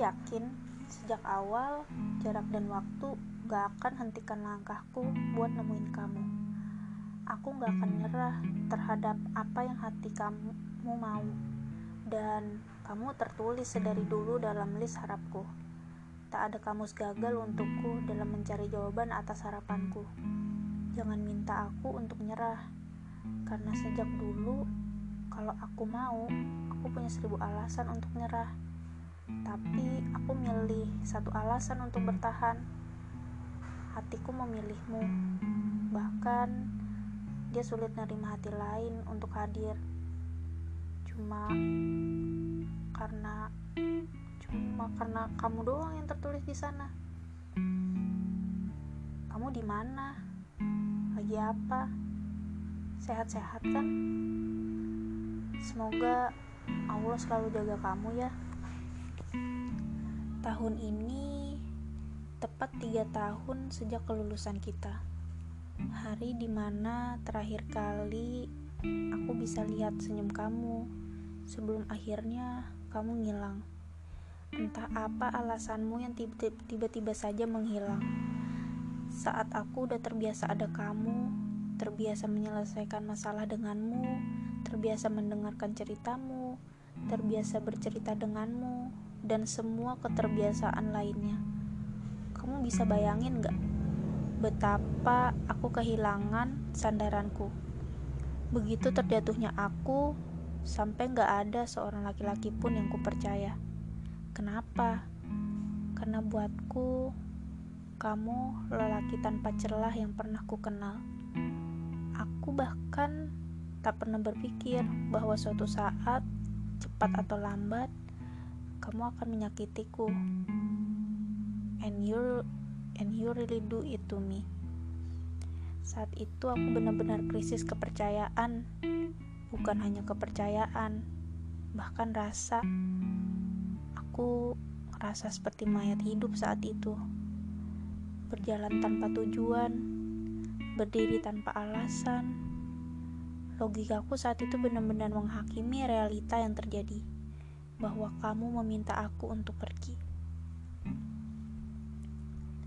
yakin sejak awal jarak dan waktu gak akan hentikan langkahku buat nemuin kamu. Aku gak akan nyerah terhadap apa yang hati kamu mau. Dan kamu tertulis sedari dulu dalam list harapku. Tak ada kamus gagal untukku dalam mencari jawaban atas harapanku. Jangan minta aku untuk nyerah. Karena sejak dulu, kalau aku mau, aku punya seribu alasan untuk nyerah tapi aku milih satu alasan untuk bertahan. Hatiku memilihmu, bahkan dia sulit nerima hati lain untuk hadir. Cuma karena cuma karena kamu doang yang tertulis di sana. Kamu di mana? Lagi apa? Sehat-sehat kan? Semoga Allah selalu jaga kamu ya. Tahun ini tepat tiga tahun sejak kelulusan kita. Hari di mana terakhir kali aku bisa lihat senyum kamu sebelum akhirnya kamu ngilang. Entah apa alasanmu yang tiba-tiba saja menghilang. Saat aku udah terbiasa ada kamu, terbiasa menyelesaikan masalah denganmu, terbiasa mendengarkan ceritamu, terbiasa bercerita denganmu, dan semua keterbiasaan lainnya. Kamu bisa bayangin gak betapa aku kehilangan sandaranku? Begitu terjatuhnya aku, sampai gak ada seorang laki-laki pun yang kupercaya. Kenapa? Karena buatku, kamu lelaki tanpa celah yang pernah ku kenal. Aku bahkan tak pernah berpikir bahwa suatu saat, cepat atau lambat, kamu akan menyakitiku. And you and you really do it to me. Saat itu aku benar-benar krisis kepercayaan. Bukan hanya kepercayaan bahkan rasa. Aku rasa seperti mayat hidup saat itu. Berjalan tanpa tujuan berdiri tanpa alasan. Logikaku saat itu benar-benar menghakimi realita yang terjadi bahwa kamu meminta aku untuk pergi.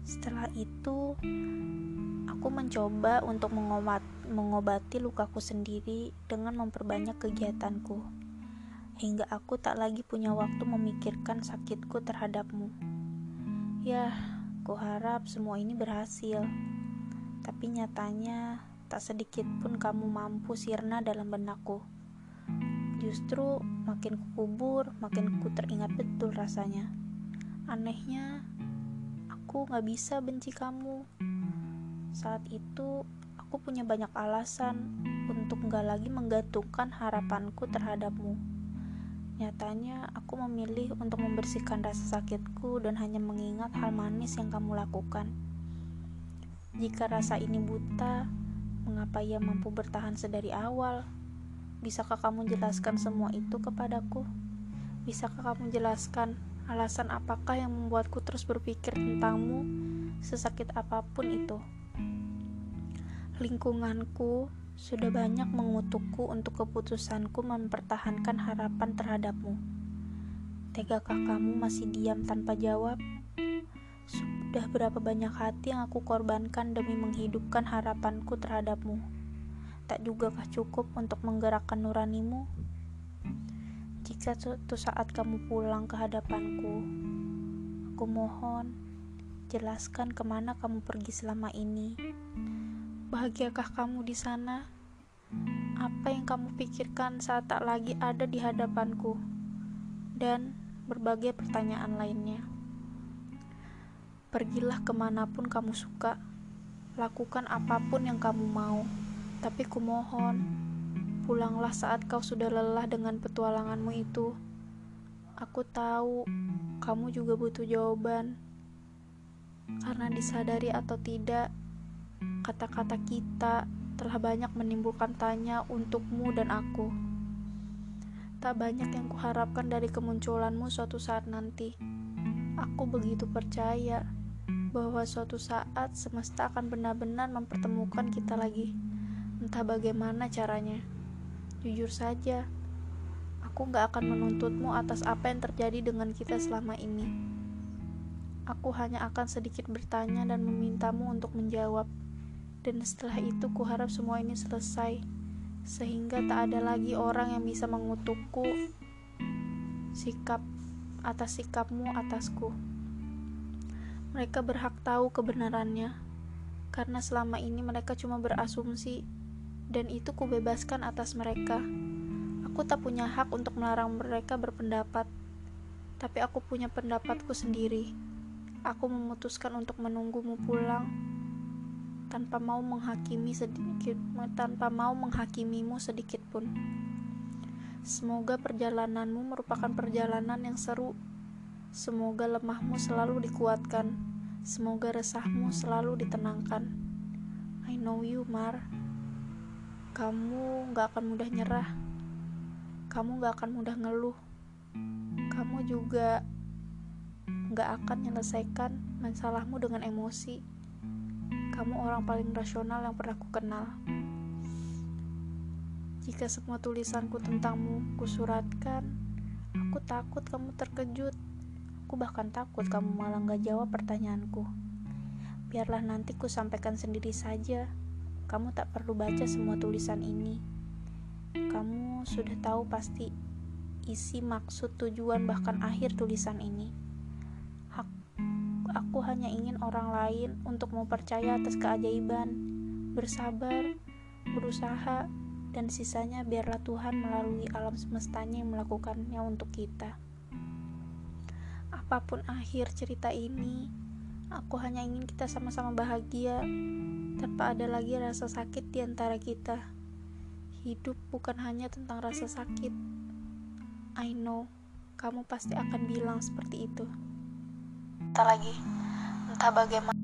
Setelah itu, aku mencoba untuk mengobat, mengobati lukaku sendiri dengan memperbanyak kegiatanku, hingga aku tak lagi punya waktu memikirkan sakitku terhadapmu. Ya, kuharap semua ini berhasil, tapi nyatanya tak sedikit pun kamu mampu sirna dalam benakku. Justru makin kubur, makin ku teringat betul rasanya. Anehnya, aku gak bisa benci kamu. Saat itu, aku punya banyak alasan untuk gak lagi menggantungkan harapanku terhadapmu. Nyatanya, aku memilih untuk membersihkan rasa sakitku dan hanya mengingat hal manis yang kamu lakukan. Jika rasa ini buta, mengapa ia mampu bertahan sedari awal? Bisakah kamu jelaskan semua itu kepadaku? Bisakah kamu jelaskan alasan apakah yang membuatku terus berpikir tentangmu sesakit apa pun itu? Lingkunganku sudah banyak mengutukku untuk keputusanku mempertahankan harapan terhadapmu. Tegakah kamu masih diam tanpa jawab? Sudah berapa banyak hati yang aku korbankan demi menghidupkan harapanku terhadapmu? Tak jugakah cukup untuk menggerakkan nuranimu? Jika suatu saat kamu pulang ke hadapanku, aku mohon jelaskan ke mana kamu pergi selama ini. Bahagiakah kamu di sana? Apa yang kamu pikirkan saat tak lagi ada di hadapanku? Dan berbagai pertanyaan lainnya. Pergilah ke mana pun kamu suka, lakukan apa pun yang kamu mau. Tapi kumohon, pulanglah saat kau sudah lelah dengan petualanganmu itu. Aku tahu kamu juga butuh jawaban. Karena disadari atau tidak, kata-kata kita telah banyak menimbulkan tanya untukmu dan aku. Tak banyak yang kuharapkan dari kemunculanmu suatu saat nanti. Aku begitu percaya bahwa suatu saat semesta akan benar-benar mempertemukan kita lagi. Entah bagaimana caranya. Jujur saja, Aku gak akan menuntutmu atas apa yang terjadi dengan kita selama ini. Aku hanya akan sedikit bertanya dan memintamu untuk menjawab. Dan setelah itu kuharap semua ini selesai, sehingga tak ada lagi orang yang bisa mengutukku sikap atas sikapmu atasku. Mereka berhak tahu kebenarannya, karena selama ini mereka cuma berasumsi, dan itu kubebaskan atas mereka. Aku tak punya hak untuk melarang mereka berpendapat, tapi aku punya pendapatku sendiri. Aku memutuskan untuk menunggumu pulang tanpa mau menghakimi sedikit tanpa mau menghakimimu sedikit pun. Semoga perjalananmu merupakan perjalanan yang seru. Semoga lemahmu selalu dikuatkan. Semoga resahmu selalu ditenangkan. I know you, Mar. Kamu gak akan mudah nyerah. Kamu gak akan mudah ngeluh. Kamu juga gak akan menyelesaikan masalahmu dengan emosi. Kamu orang paling rasional yang pernah ku kenal. Jika semua tulisanku tentangmu kusuratkan, aku takut kamu terkejut. Aku bahkan takut kamu malah gak jawab pertanyaanku. Biarlah nanti ku sampaikan sendiri saja. Kamu tak perlu baca semua tulisan ini. Kamu sudah tahu pasti isi maksud tujuan bahkan akhir tulisan ini aku hanya ingin orang lain untuk mau percaya atas keajaiban, bersabar, berusaha, dan sisanya biarlah Tuhan melalui alam semestanya yang melakukannya untuk kita. Apa pun akhir cerita ini, aku hanya ingin kita sama-sama bahagia tanpa ada lagi rasa sakit di antara kita. Hidup bukan hanya tentang rasa sakit. I know, kamu pasti akan bilang seperti itu. Tak lagi, entah bagaimana.